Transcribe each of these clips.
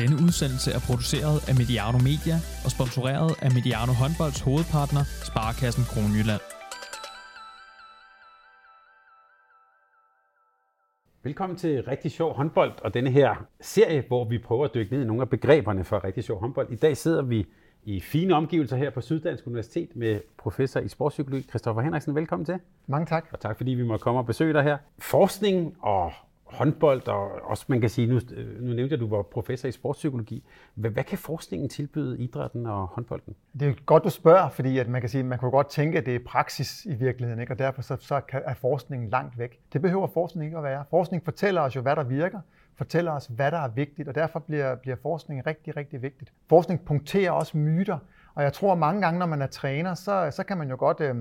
Denne udsendelse er produceret af Mediano Media og sponsoreret af Mediano Håndbolds hovedpartner, Sparkassen Kronjylland. Velkommen til Rigtig Sjov Håndbold og denne her serie, hvor vi prøver at dykke ned i nogle af begreberne for Rigtig Sjov Håndbold. I dag sidder vi i fine omgivelser her på Syddansk Universitet med professor i sportspsykologi, Christoffer Henriksen. Velkommen til. Mange tak. Og tak fordi vi må komme og besøge dig her. Forskning og håndbold, og også man kan sige, nu, nu nævnte jeg, at du var professor i sportspsykologi. Hvad, hvad kan forskningen tilbyde idrætten og håndbolden? Det er godt, du spørger, fordi at man kan sige, man kan godt tænke, at det er praksis i virkeligheden, ikke? og derfor så, så er forskningen langt væk. Det behøver forskning ikke at være. Forskning fortæller os jo, hvad der virker, fortæller os, hvad der er vigtigt, og derfor bliver, bliver forskning rigtig, rigtig vigtigt. Forskning punkterer også myter, og jeg tror mange gange, når man er træner, så, så kan man jo godt Øh,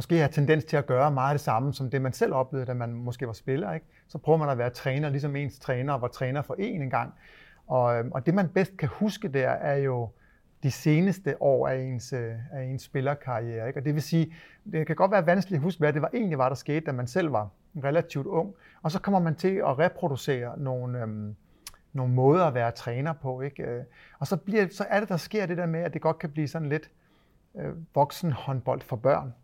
måske har tendens til at gøre meget det samme, som det man selv oplevede, da man måske var spiller. Ikke? Så prøver man at være træner, ligesom ens træner var træner for en engang. Og, øhm, og det man bedst kan huske der, er jo de seneste år af ens, øh, af ens spillerkarriere. Ikke? Og det vil sige, det kan godt være vanskeligt at huske, hvad det var egentlig var, der skete, da man selv var relativt ung. Og så kommer man til at reproducere nogle, øhm, nogle måder at være træner på. Ikke? Øh, og så, bliver, så er det, der sker det der med, at det godt kan blive sådan lidt øh, voksenhåndbold for børn.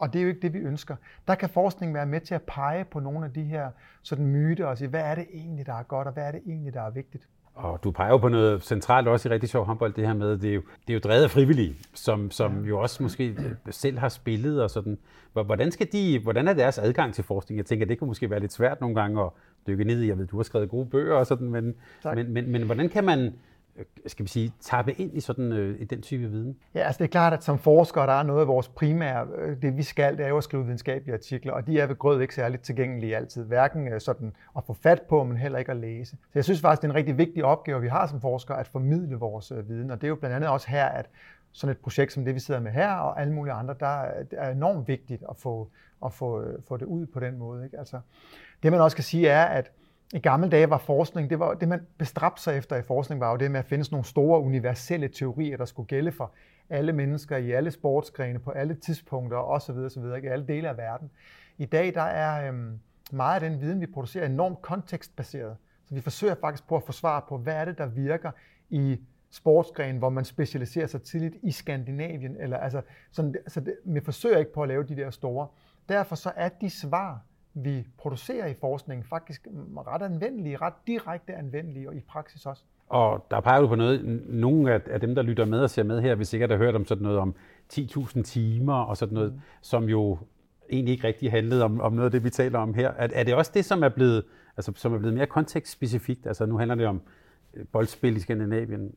Og det er jo ikke det, vi ønsker. Der kan forskning være med til at pege på nogle af de her sådan myter og sige, hvad er det egentlig, der er godt, og hvad er det egentlig, der er vigtigt. Og du peger jo på noget centralt også i rigtig sjov håndbold, det her med, det er jo, det er jo drevet af frivillige, som, som jo også måske selv har spillet og sådan. Hvordan, skal de, hvordan er deres adgang til forskning? Jeg tænker, det kan måske være lidt svært nogle gange at dykke ned i. Jeg ved, du har skrevet gode bøger og sådan, men, men, men, men hvordan kan man Øh, skal vi sige, tappe ind i sådan øh, i den type viden? Ja, altså det er klart, at som forskere, der er noget af vores primære, øh, det vi skal, det er jo at skrive videnskabelige artikler, og de er ved grød ikke særligt tilgængelige altid, hverken øh, sådan at få fat på, men heller ikke at læse. Så jeg synes faktisk, det er en rigtig vigtig opgave, vi har som forskere, at formidle vores øh, viden, og det er jo blandt andet også her, at sådan et projekt som det, vi sidder med her, og alle mulige andre, der er enormt vigtigt at få, at få, øh, få det ud på den måde. Ikke? Altså, det man også kan sige er, at i gamle dage var forskning, det, var, det man bestræbte sig efter i forskning, var jo det med at finde sådan nogle store universelle teorier, der skulle gælde for alle mennesker i alle sportsgrene, på alle tidspunkter osv. osv. i alle dele af verden. I dag der er øhm, meget af den viden, vi producerer, enormt kontekstbaseret. Så vi forsøger faktisk på at få svar på, hvad er det, der virker i sportsgren, hvor man specialiserer sig tidligt i Skandinavien. Eller, altså, sådan, så det, vi forsøger ikke på at lave de der store. Derfor så er de svar, vi producerer i forskningen, faktisk ret anvendelige, ret direkte anvendelige, og i praksis også. Og der peger du på noget, nogle af, af dem, der lytter med og ser med her, vil sikkert have hørt om sådan noget om 10.000 timer og sådan noget, mm. som jo egentlig ikke rigtig handlede om, om noget af det, vi taler om her. Er, er det også det, som er blevet, altså, som er blevet mere kontekstspecifikt? Altså nu handler det om øh, boldspil i Skandinavien.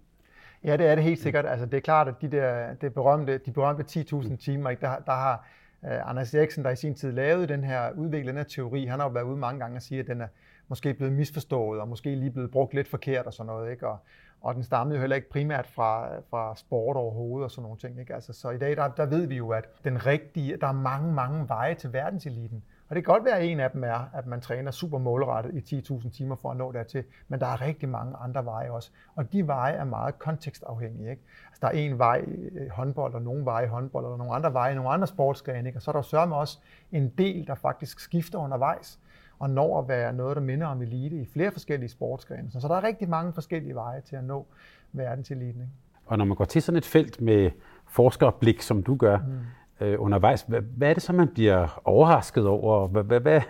Ja, det er det helt sikkert. Altså, det er klart, at de, der, det berømte, de berømte 10.000 timer, ikke, der, der har Øh, Anders Eriksen, der i sin tid lavede den her, udviklede den her teori, han har jo været ude mange gange og sige, at den er måske blevet misforstået, og måske lige blevet brugt lidt forkert og sådan noget. Ikke? Og, og den stammede jo heller ikke primært fra, fra sport overhovedet og sådan nogle ting. Ikke? Altså, så i dag, der, der ved vi jo, at den rigtige, der er mange, mange veje til verdenseliten. Og det kan godt være, at en af dem er, at man træner super målrettet i 10.000 timer for at nå dertil, men der er rigtig mange andre veje også. Og de veje er meget kontekstafhængige. Ikke? Altså, der er en vej i håndbold, og nogle veje i håndbold, og nogle andre veje i nogle andre sportsgrene. Ikke? Og så er der sørme også en del, der faktisk skifter undervejs og når at være noget, der minder om elite i flere forskellige sportsgrene. Så der er rigtig mange forskellige veje til at nå verdenseliten. Ikke? Og når man går til sådan et felt med forskerblik, som du gør, mm øh, undervejs. Hvad, hvad er det så, man bliver overrasket over? Hvad, hvad, hvad,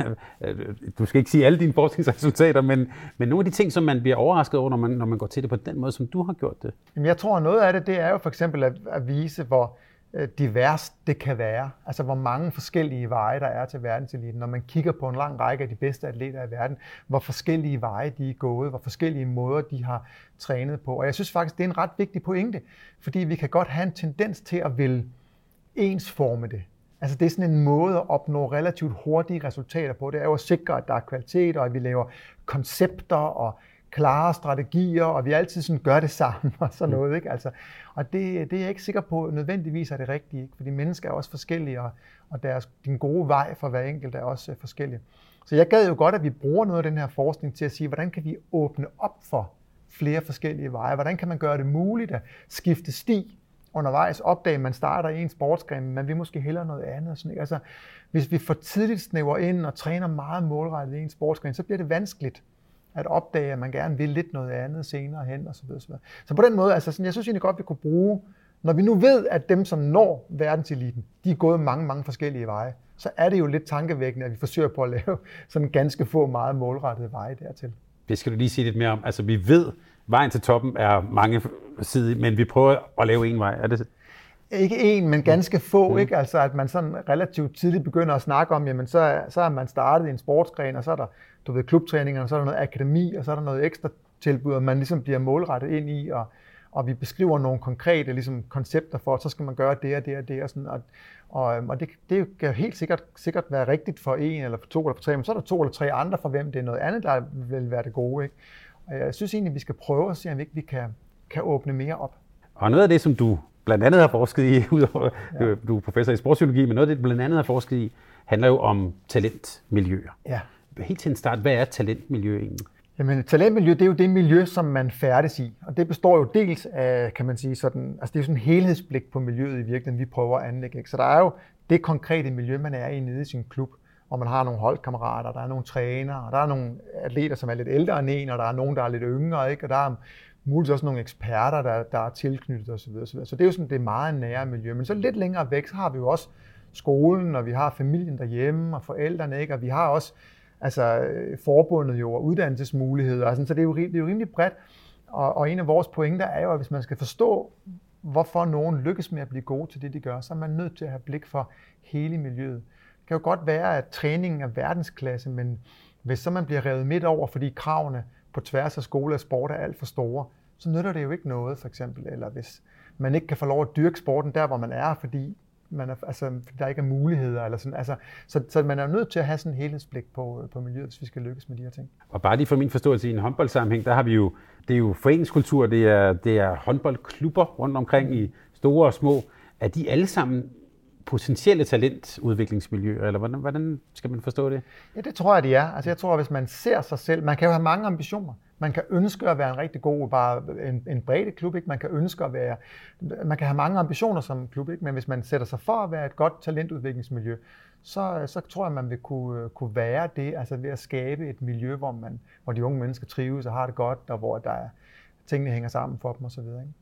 øh, du skal ikke sige alle dine forskningsresultater, men, men nogle af de ting, som man bliver overrasket over, når man, når man går til det på den måde, som du har gjort det? Jamen, jeg tror, at noget af det, det er jo for eksempel at, at vise, hvor øh, divers det kan være. Altså hvor mange forskellige veje der er til verdenseliten. Når man kigger på en lang række af de bedste atleter i verden, hvor forskellige veje de er gået, hvor forskellige måder de har trænet på. Og jeg synes faktisk, det er en ret vigtig pointe, fordi vi kan godt have en tendens til at ville ensforme det. Altså det er sådan en måde at opnå relativt hurtige resultater på. Det er jo at sikre, at der er kvalitet, og at vi laver koncepter og klare strategier, og vi altid sådan gør det sammen og sådan noget. Ikke? Altså, og det, det er jeg ikke sikker på nødvendigvis er det rigtige, ikke? fordi mennesker er også forskellige, og, og deres, din gode vej for hver enkelt er også uh, forskellig. Så jeg gad jo godt, at vi bruger noget af den her forskning til at sige, hvordan kan vi åbne op for flere forskellige veje? Hvordan kan man gøre det muligt at skifte sti undervejs opdage, at man starter i en sportsgren, men vi måske hellere noget andet. Sådan, ikke? Altså, hvis vi for tidligt snæver ind og træner meget målrettet i en sportsgren, så bliver det vanskeligt at opdage, at man gerne vil lidt noget andet senere hen og så videre. Så, videre. så på den måde, altså sådan, jeg synes egentlig godt, vi kunne bruge, når vi nu ved, at dem, som når verdenseliten, de er gået mange, mange forskellige veje, så er det jo lidt tankevækkende, at vi forsøger på at lave sådan ganske få meget målrettede veje dertil. Det skal du lige sige lidt mere om. Altså vi ved, vejen til toppen er mange sider, men vi prøver at lave en vej. Er det ikke en, men ganske få, mm. ikke? Altså, at man sådan relativt tidligt begynder at snakke om, jamen, så, er, så er man startet i en sportsgren, og så er der, du ved, klubtræninger, og så er der noget akademi, og så er der noget ekstra tilbud, og man ligesom bliver målrettet ind i, og, og vi beskriver nogle konkrete ligesom, koncepter for, at så skal man gøre det og det og det, og sådan, og, og, og det, det kan helt sikkert, sikkert være rigtigt for en, eller for to, eller for tre, men så er der to eller tre andre, for hvem det er noget andet, der vil være det gode, ikke? Og jeg synes egentlig, at vi skal prøve at se, om ikke vi kan, kan åbne mere op. Og noget af det, som du blandt andet har forsket i, udover ja. du er professor i sportspsykologi, men noget af det, du blandt andet har forsket i, handler jo om talentmiljøer. Ja. Helt til en start, hvad er talentmiljø egentlig? Jamen, talentmiljø, det er jo det miljø, som man færdes i. Og det består jo dels af, kan man sige, sådan, altså det er sådan en helhedsblik på miljøet i virkeligheden, vi prøver at anlægge. Ikke? Så der er jo det konkrete miljø, man er i nede i sin klub, og man har nogle holdkammerater, der er nogle trænere, og der er nogle atleter, som er lidt ældre end en, og der er nogen, der er lidt yngre, ikke? og der er muligvis også nogle eksperter, der, der er tilknyttet osv. osv. Så det er jo sådan det er meget nære miljø. Men så lidt længere væk, så har vi jo også skolen, og vi har familien derhjemme, og forældrene, ikke? og vi har også altså, forbundet jo, og uddannelsesmuligheder. og sådan, så det er, jo, det er jo rimelig bredt. Og, og en af vores pointer er jo, at hvis man skal forstå, hvorfor nogen lykkes med at blive gode til det, de gør, så er man nødt til at have blik for hele miljøet. Kan jo godt være, at træningen er verdensklasse, men hvis så man bliver revet midt over, fordi kravene på tværs af skole og sport er alt for store, så nytter det jo ikke noget, for eksempel. Eller hvis man ikke kan få lov at dyrke sporten der, hvor man er, fordi man er, altså, der ikke er muligheder. Eller sådan. Altså, så, så man er nødt til at have sådan en helhedsblik på, på miljøet, hvis vi skal lykkes med de her ting. Og bare lige for min forståelse i en håndboldsammenhæng, der har vi jo, det er jo foreningskultur, det er, det er håndboldklubber rundt omkring i store og små. Er de alle sammen potentielle talentudviklingsmiljøer, eller hvordan, hvordan skal man forstå det? Ja, det tror jeg, det er. Altså jeg tror, at hvis man ser sig selv, man kan jo have mange ambitioner. Man kan ønske at være en rigtig god, bare en, en bredde klub, ikke? Man kan ønske at være, man kan have mange ambitioner som klub, ikke? Men hvis man sætter sig for at være et godt talentudviklingsmiljø, så, så tror jeg, man vil kunne, kunne være det, altså ved at skabe et miljø, hvor, man, hvor de unge mennesker trives og har det godt, og hvor der er, tingene hænger sammen for dem osv. Ikke?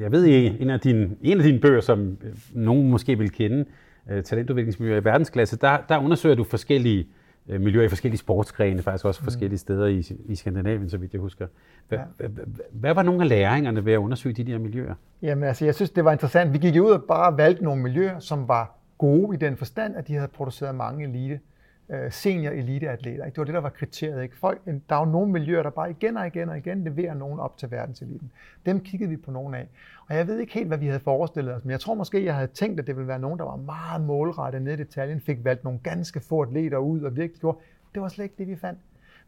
Jeg ved, en af dine, en af dine bøger, som øh, nogen måske vil kende, øh, talentudviklingsmiljøer i verdensklasse, der, der undersøger du forskellige øh, miljøer i forskellige sportsgrene, faktisk også mm. forskellige steder i, i Skandinavien, så vidt jeg husker. Hvad, ja. hvad var nogle af læringerne ved at undersøge de der miljøer? Jamen altså, jeg synes, det var interessant. Vi gik ud og bare valgte nogle miljøer, som var gode i den forstand, at de havde produceret mange elite øh, senior eliteatleter. Ikke? Det var det, der var kriteriet. Ikke? Folk, øh, der er jo nogle miljøer, der bare igen og igen og igen leverer nogen op til verdenseliten. Dem kiggede vi på nogen af. Og jeg ved ikke helt, hvad vi havde forestillet os, men jeg tror måske, jeg havde tænkt, at det ville være nogen, der var meget målrettet ned i detaljen, fik valgt nogle ganske få atleter ud og virkelig gjorde. Det var slet ikke det, vi fandt.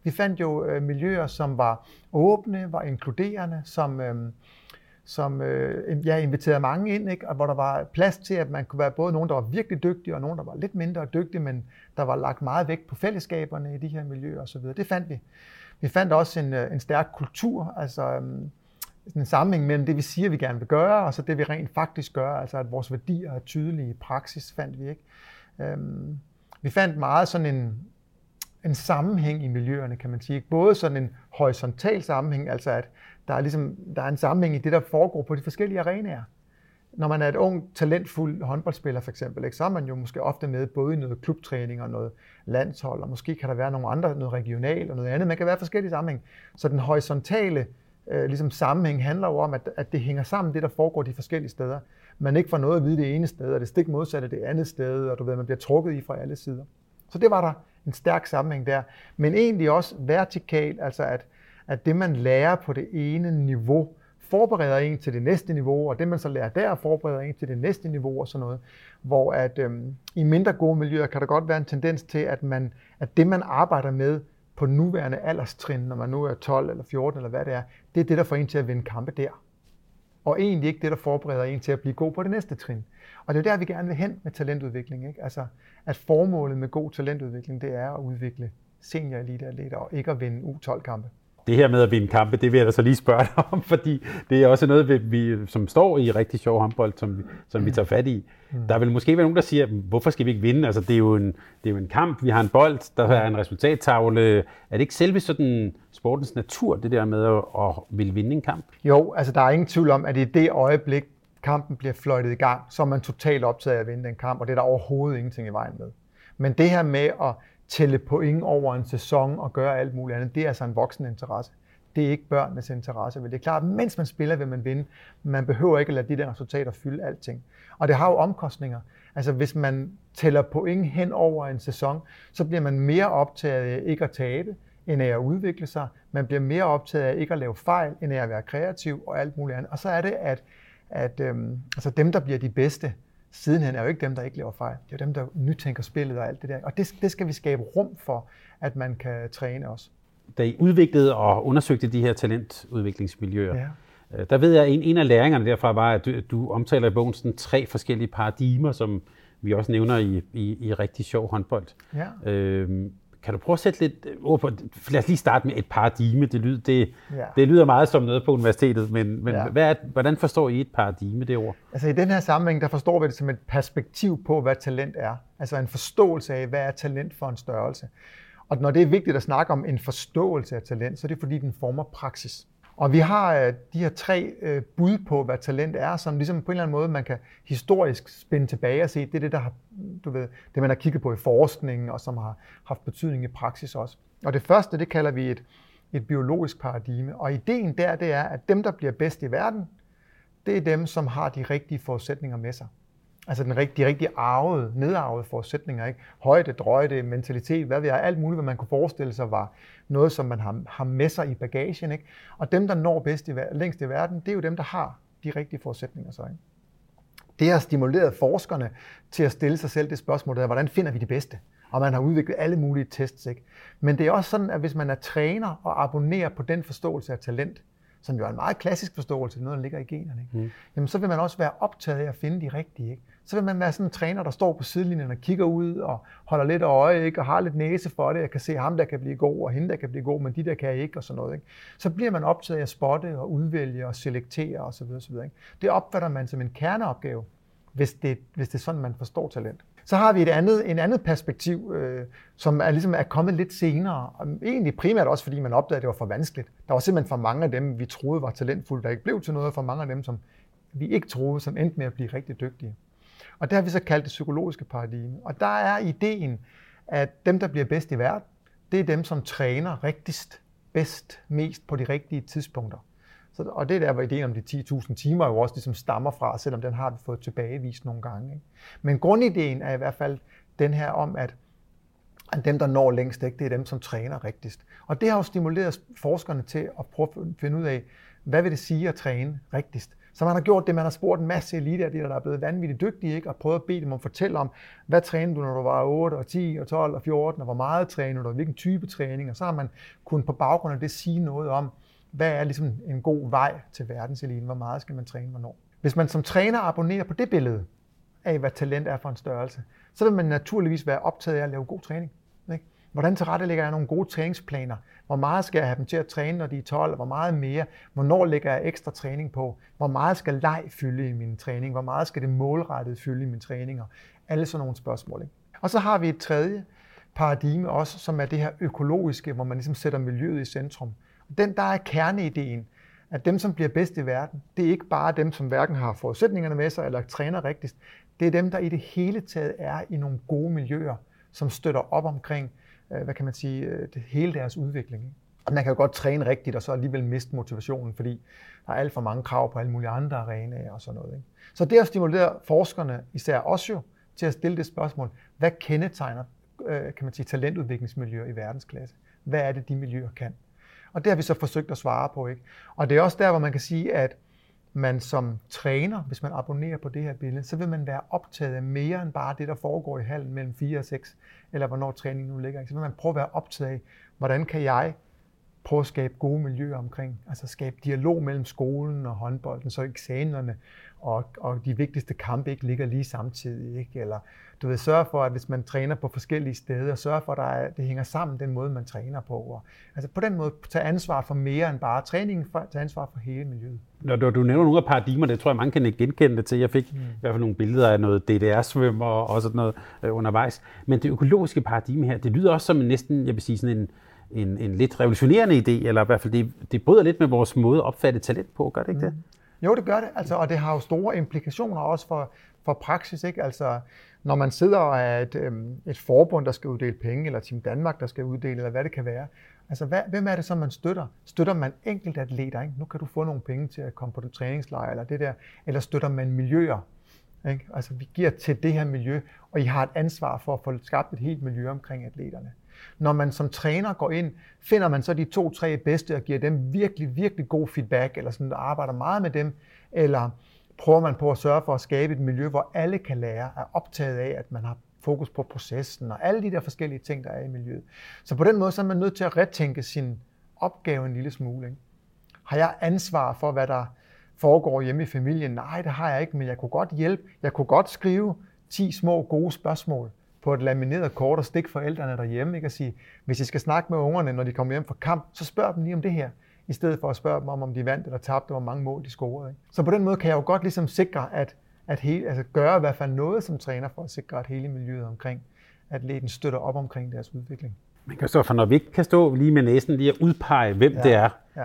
Vi fandt jo øh, miljøer, som var åbne, var inkluderende, som... Øh, som øh, jeg inviterede mange ind, ikke? og hvor der var plads til, at man kunne være både nogen, der var virkelig dygtige, og nogen, der var lidt mindre dygtige, men der var lagt meget vægt på fællesskaberne i de her miljøer osv. Det fandt vi. Vi fandt også en, øh, en stærk kultur, altså um, en sammenhæng mellem det, vi siger, vi gerne vil gøre, og så det, vi rent faktisk gør, altså at vores værdier er tydelige i praksis, fandt vi ikke. Um, vi fandt meget sådan en, en sammenhæng i miljøerne, kan man sige. Både sådan en horisontal sammenhæng, altså at der er, ligesom, der er en sammenhæng i det, der foregår på de forskellige arenaer. Når man er et ung, talentfuld håndboldspiller for eksempel, ikke, så er man jo måske ofte med både i noget klubtræning og noget landshold, og måske kan der være nogle andre, noget regional og noget andet. Man kan være forskellige sammenhæng. Så den horisontale øh, ligesom sammenhæng handler jo om, at, at det hænger sammen, det der foregår de forskellige steder. Man ikke får noget at vide det ene sted, og det stik modsatte det andet sted, og du ved, man bliver trukket i fra alle sider. Så det var der en stærk sammenhæng der. Men egentlig også vertikal, altså at at det, man lærer på det ene niveau, forbereder en til det næste niveau, og det, man så lærer der, forbereder en til det næste niveau og sådan noget. Hvor at øhm, i mindre gode miljøer kan der godt være en tendens til, at, man, at det, man arbejder med på nuværende alderstrin, når man nu er 12 eller 14 eller hvad det er, det er det, der får en til at vinde kampe der. Og egentlig ikke det, der forbereder en til at blive god på det næste trin. Og det er der, vi gerne vil hen med talentudvikling. Ikke? Altså, at formålet med god talentudvikling, det er at udvikle senior elite og ikke at vinde U12-kampe det her med at vinde kampe, det vil jeg da så lige spørge dig om, fordi det er også noget, vi, som står i rigtig sjov håndbold, som, vi, som vi tager fat i. Mm. Der vil måske være nogen, der siger, hvorfor skal vi ikke vinde? Altså, det er, jo en, det er jo en kamp, vi har en bold, der er en resultattavle. Er det ikke selve sådan sportens natur, det der med at, at ville vinde en kamp? Jo, altså der er ingen tvivl om, at i det øjeblik, kampen bliver fløjtet i gang, så er man totalt optaget af at vinde den kamp, og det er der overhovedet ingenting i vejen med. Men det her med at tælle point over en sæson og gøre alt muligt andet, det er altså en voksen interesse. Det er ikke børnenes interesse. Men det er klart, at mens man spiller, vil man vinde. Man behøver ikke at lade de der resultater fylde alting. Og det har jo omkostninger. Altså hvis man tæller point hen over en sæson, så bliver man mere optaget af ikke at tabe, end af at udvikle sig. Man bliver mere optaget af ikke at lave fejl, end af at være kreativ og alt muligt andet. Og så er det, at, at øhm, altså dem, der bliver de bedste, sidenhen er jo ikke dem, der ikke laver fejl. Det er dem, der nytænker spillet og alt det der. Og det, det skal vi skabe rum for, at man kan træne også. Da I udviklede og undersøgte de her talentudviklingsmiljøer, ja. Øh, der ved jeg, at en, en af læringerne derfra var, at du, du omtaler i bogen sådan tre forskellige paradigmer, som vi også nævner i, i, i rigtig sjov håndbold. Ja. Øhm, kan du prøve at sætte lidt ord på, lad os lige starte med et paradigme, det lyder, det, ja. det lyder meget som noget på universitetet, men, men ja. hvad er, hvordan forstår I et paradigme, det ord? Altså i den her sammenhæng, der forstår vi det som et perspektiv på, hvad talent er. Altså en forståelse af, hvad er talent for en størrelse. Og når det er vigtigt at snakke om en forståelse af talent, så er det fordi, den former praksis. Og vi har øh, de her tre øh, bud på, hvad talent er, som ligesom på en eller anden måde, man kan historisk spænde tilbage og se, det er det, der har, du ved, det man har kigget på i forskningen, og som har haft betydning i praksis også. Og det første, det kalder vi et, et biologisk paradigme. Og ideen der, det er, at dem, der bliver bedst i verden, det er dem, som har de rigtige forudsætninger med sig. Altså den rigtige, de rigtige arvede, nedarvede forudsætninger. Ikke? Højde, drøjde, mentalitet, hvad vi er, alt muligt, hvad man kunne forestille sig var noget, som man har, har med sig i bagagen. Ikke? Og dem, der når bedst i, længst i verden, det er jo dem, der har de rigtige forudsætninger. Så, ikke? Det har stimuleret forskerne til at stille sig selv det spørgsmål, der, hvordan finder vi de bedste? Og man har udviklet alle mulige tests. Ikke? Men det er også sådan, at hvis man er træner og abonnerer på den forståelse af talent, som jo er en meget klassisk forståelse, noget, der ligger i generne, ikke? Mm. Jamen, så vil man også være optaget af at finde de rigtige. Ikke? Så vil man være sådan en træner, der står på sidelinjen og kigger ud og holder lidt øje, ikke? og har lidt næse for det. Jeg kan se ham, der kan blive god, og hende, der kan blive god, men de der kan ikke, og sådan noget. Ikke? Så bliver man optaget af at spotte og udvælge og selektere osv. videre, Ikke? Det opfatter man som en kerneopgave, hvis det, hvis det er sådan, man forstår talent. Så har vi et andet, en andet perspektiv, øh, som er, ligesom er kommet lidt senere. Og egentlig primært også, fordi man opdagede, at det var for vanskeligt. Der var simpelthen for mange af dem, vi troede var talentfulde, der ikke blev til noget, og for mange af dem, som vi ikke troede, som endte med at blive rigtig dygtige. Og det har vi så kaldt det psykologiske paradigme. Og der er ideen, at dem, der bliver bedst i verden, det er dem, som træner rigtigst, bedst, mest på de rigtige tidspunkter. Så, og det er der, hvor ideen om de 10.000 timer jo også ligesom stammer fra, selvom den har vi fået tilbagevist nogle gange. Ikke? Men grundideen er i hvert fald den her om, at at dem, der når længst, ikke, det er dem, som træner rigtigst. Og det har jo stimuleret forskerne til at prøve at finde ud af, hvad vil det sige at træne rigtigst? Så man har gjort det, man har spurgt en masse eliteatleter, der er blevet vanvittigt dygtige, ikke? og prøvet at bede dem om at fortælle om, hvad trænede du, når du var 8 og 10 og 12 og 14, og hvor meget trænede du, og hvilken type træning, og så har man kun på baggrund af det sige noget om, hvad er ligesom en god vej til verdenseliten, hvor meget skal man træne, hvornår. Hvis man som træner abonnerer på det billede af, hvad talent er for en størrelse, så vil man naturligvis være optaget af at lave god træning. Hvordan tilrettelægger jeg nogle gode træningsplaner? Hvor meget skal jeg have dem til at træne, når de er 12? Hvor meget mere? Hvornår lægger jeg ekstra træning på? Hvor meget skal leg fylde i min træning? Hvor meget skal det målrettet fylde i mine træninger? Alle sådan nogle spørgsmål. Ikke? Og så har vi et tredje paradigme også, som er det her økologiske, hvor man ligesom sætter miljøet i centrum. Den, der er kerneideen, at dem, som bliver bedst i verden, det er ikke bare dem, som hverken har forudsætningerne med sig eller træner rigtigst. Det er dem, der i det hele taget er i nogle gode miljøer, som støtter op omkring, Øh, hvad kan man sige, øh, det hele deres udvikling. Man kan jo godt træne rigtigt, og så alligevel miste motivationen, fordi der er alt for mange krav på alle mulige andre arenaer og sådan noget. Ikke? Så det at stimulere forskerne, især os jo, til at stille det spørgsmål, hvad kendetegner øh, kan man sige, talentudviklingsmiljøer i verdensklasse? Hvad er det, de miljøer kan? Og det har vi så forsøgt at svare på. Ikke? Og det er også der, hvor man kan sige, at man som træner, hvis man abonnerer på det her billede, så vil man være optaget af mere end bare det, der foregår i hallen mellem 4 og 6, eller hvornår træningen nu ligger. Så vil man prøve at være optaget af, hvordan kan jeg prøve at skabe gode miljøer omkring, altså skabe dialog mellem skolen og håndbolden, så eksamenerne og, og de vigtigste kampe ikke ligger lige samtidig, ikke? eller du ved, sørge for, at hvis man træner på forskellige steder, sørge for, at der er, det hænger sammen den måde, man træner på. Og, altså på den måde tage ansvar for mere end bare træningen, for, tage ansvar for hele miljøet. Når du, du nævner nogle af paradigmer, det tror jeg, mange kan genkende det til. Jeg fik mm. i hvert fald nogle billeder af noget DDR-svømmer og sådan noget øh, undervejs. Men det økologiske paradigme her, det lyder også som en næsten, jeg vil sige, sådan en, en, en lidt revolutionerende idé, eller i hvert fald det, det bryder lidt med vores måde at opfatte talent på, gør det ikke mm. det? Jo, det gør det, altså, og det har jo store implikationer også for, for praksis. Ikke? Altså, når man sidder og er et, øh, et forbund, der skal uddele penge, eller Team Danmark, der skal uddele, eller hvad det kan være, altså hvad, hvem er det så, man støtter? Støtter man enkelt atleter? Ikke? Nu kan du få nogle penge til at komme på den træningslejr, eller det der, eller støtter man miljøer? Ikke? Altså vi giver til det her miljø, og I har et ansvar for at få skabt et helt miljø omkring atleterne. Når man som træner går ind, finder man så de to-tre bedste og giver dem virkelig, virkelig god feedback, eller sådan, arbejder meget med dem, eller prøver man på at sørge for at skabe et miljø, hvor alle kan lære, er optaget af, at man har fokus på processen og alle de der forskellige ting, der er i miljøet. Så på den måde så er man nødt til at retænke sin opgave en lille smule. Ikke? Har jeg ansvar for, hvad der foregår hjemme i familien? Nej, det har jeg ikke, men jeg kunne godt hjælpe. Jeg kunne godt skrive 10 små gode spørgsmål på et lamineret kort og stikke forældrene derhjemme. Ikke? Og sige, hvis I skal snakke med ungerne, når de kommer hjem fra kamp, så spørg dem lige om det her i stedet for at spørge dem om, om de vandt eller tabte, og hvor mange mål de scorede. Ikke? Så på den måde kan jeg jo godt ligesom sikre, at, at hele, altså gøre i hvert fald noget som træner for at sikre, at hele miljøet omkring atleten støtter op omkring deres udvikling. Men for når vi ikke kan stå lige med næsen lige at udpege, hvem ja, det er, ja.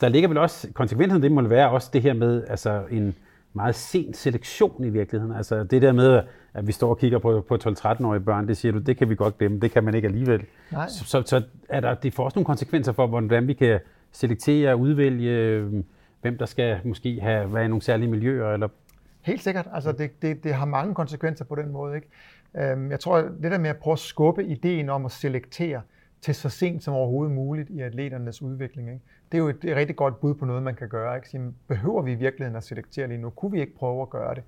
der ligger vel også, konsekvensen det må være også det her med altså en meget sen selektion i virkeligheden. Altså det der med, at vi står og kigger på, på 12-13-årige børn, det siger du, det kan vi godt glemme, det kan man ikke alligevel. Nej. Så, så, så er der, det får også nogle konsekvenser for, hvordan vi kan selektere og udvælge, øh, hvem der skal måske have være i nogle særlige miljøer? Eller? Helt sikkert. Altså, det, det, det har mange konsekvenser på den måde. Ikke? Øhm, jeg tror, det der med at prøve at skubbe ideen om at selektere til så sent som overhovedet muligt i atleternes udvikling, ikke? det er jo et, et rigtig godt bud på noget, man kan gøre. Ikke? Sige, behøver vi i virkeligheden at selektere lige nu? Kunne vi ikke prøve at gøre det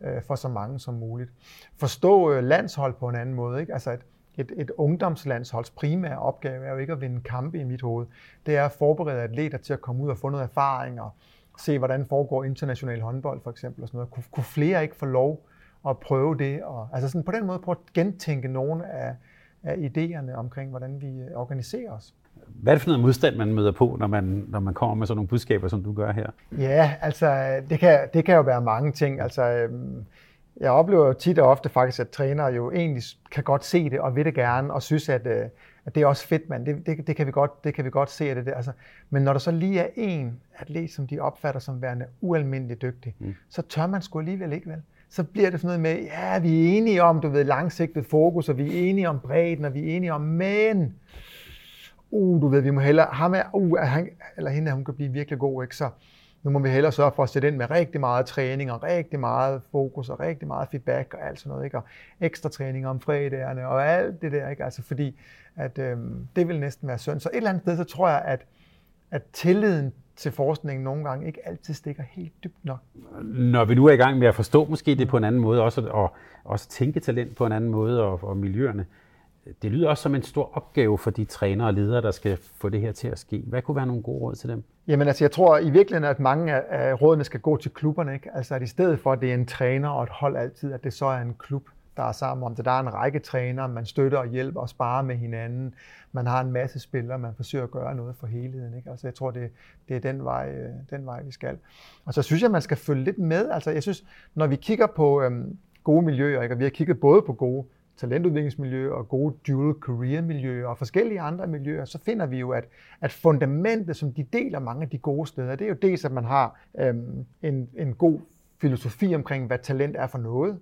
øh, for så mange som muligt? Forstå øh, landshold på en anden måde. Ikke? Altså, at et, et ungdomslandsholds primære opgave er jo ikke at vinde kampe i mit hoved. Det er at forberede atleter til at komme ud og få noget erfaring og se, hvordan foregår international håndbold for eksempel. Og sådan noget. Kunne, kunne flere ikke få lov at prøve det? Og, altså sådan på den måde prøve at gentænke nogle af, af idéerne omkring, hvordan vi øh, organiserer os. Hvad er det for noget modstand, man møder på, når man, når man kommer med sådan nogle budskaber, som du gør her? Ja, altså det kan, det kan jo være mange ting. Altså, øhm, jeg oplever jo tit og ofte faktisk, at trænere jo egentlig kan godt se det og vil det gerne, og synes, at, øh, at det er også fedt, man. Det, det, det, kan vi godt, det kan vi godt se. At det der. Altså, men når der så lige er en atlet, som de opfatter som værende ualmindeligt dygtig, mm. så tør man sgu alligevel ikke, vel? Så bliver det sådan noget med, ja, vi er enige om, du ved, langsigtet fokus, og vi er enige om bredden, og vi er enige om, men, uh, du ved, vi må hellere, ham er, uh, han, eller hende, hun kan blive virkelig god, ikke? Så, nu må vi hellere sørge for at sætte ind med rigtig meget træning og rigtig meget fokus og rigtig meget feedback og alt sådan noget, ikke? Og ekstra træning om fredagerne og alt det der, ikke? Altså fordi, at øh, det vil næsten være synd. Så et eller andet sted, så tror jeg, at, at tilliden til forskningen nogle gange ikke altid stikker helt dybt nok. Når vi nu er i gang med at forstå måske det på en anden måde, også, og også tænke talent på en anden måde og, og miljøerne, det lyder også som en stor opgave for de trænere og ledere, der skal få det her til at ske. Hvad kunne være nogle gode råd til dem? Jamen altså, jeg tror i virkeligheden, at mange af rådene skal gå til klubberne. Ikke? Altså at i stedet for, at det er en træner og et hold altid, at det så er en klub, der er sammen om det. Der er en række trænere, man støtter og hjælper og sparer med hinanden. Man har en masse spillere, man forsøger at gøre noget for helheden. Ikke? Altså jeg tror, det, det er den vej, øh, den vej, vi skal. Og så synes jeg, man skal følge lidt med. Altså jeg synes, når vi kigger på øhm, gode miljøer, ikke? og vi har kigget både på gode talentudviklingsmiljø og gode dual career miljøer og forskellige andre miljøer, så finder vi jo, at, at fundamentet, som de deler mange af de gode steder, det er jo dels, at man har øhm, en, en god filosofi omkring, hvad talent er for noget.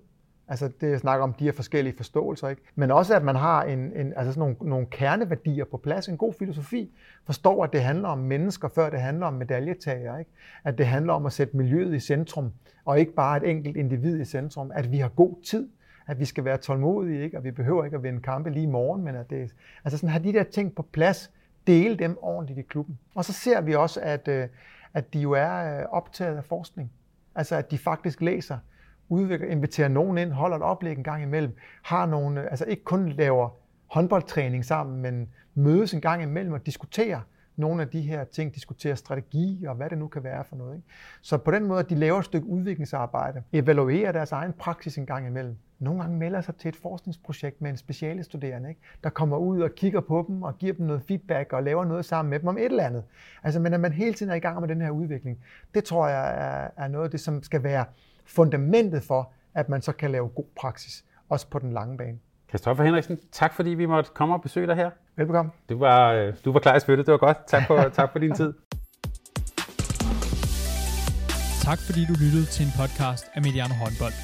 Altså det jeg snakker om de her forskellige forståelser, ikke? Men også at man har en, en, altså sådan nogle, nogle kerneværdier på plads, en god filosofi, forstår, at det handler om mennesker, før det handler om medaljetager, ikke? At det handler om at sætte miljøet i centrum, og ikke bare et enkelt individ i centrum, at vi har god tid, at vi skal være tålmodige, ikke? og vi behøver ikke at vinde kampe lige i morgen, men at det, altså sådan have de der ting på plads, dele dem ordentligt i klubben. Og så ser vi også, at, øh, at de jo er øh, optaget af forskning. Altså at de faktisk læser, udvikler, inviterer nogen ind, holder et oplæg en gang imellem, har nogle, øh, altså ikke kun laver håndboldtræning sammen, men mødes en gang imellem og diskuterer, nogle af de her ting, diskuterer strategi og hvad det nu kan være for noget. Ikke? Så på den måde, at de laver et stykke udviklingsarbejde, evaluerer deres egen praksis en gang imellem, nogle gange melder sig til et forskningsprojekt med en speciale studerende, ikke? der kommer ud og kigger på dem og giver dem noget feedback og laver noget sammen med dem om et eller andet. Altså, men at man hele tiden er i gang med den her udvikling, det tror jeg er, er noget af det, som skal være fundamentet for, at man så kan lave god praksis, også på den lange bane. Kristoffer Henriksen, tak fordi vi måtte komme og besøge dig her. Velbekomme. Du var, øh, du var klar i spyttet, det var godt. Tak for, tak for din tid. Tak fordi du lyttede til en podcast af Mediano Håndbold.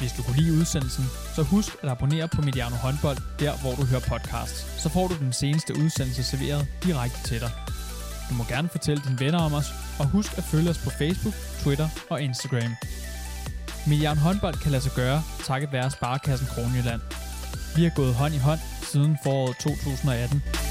Hvis du kunne lide udsendelsen, så husk at abonnere på Mediano Håndbold, der hvor du hører podcasts. Så får du den seneste udsendelse serveret direkte til dig. Du må gerne fortælle dine venner om os, og husk at følge os på Facebook, Twitter og Instagram. Mediano Håndbold kan lade sig gøre, takket være Sparkassen Kronjylland. Vi har gået hånd i hånd siden foråret 2018.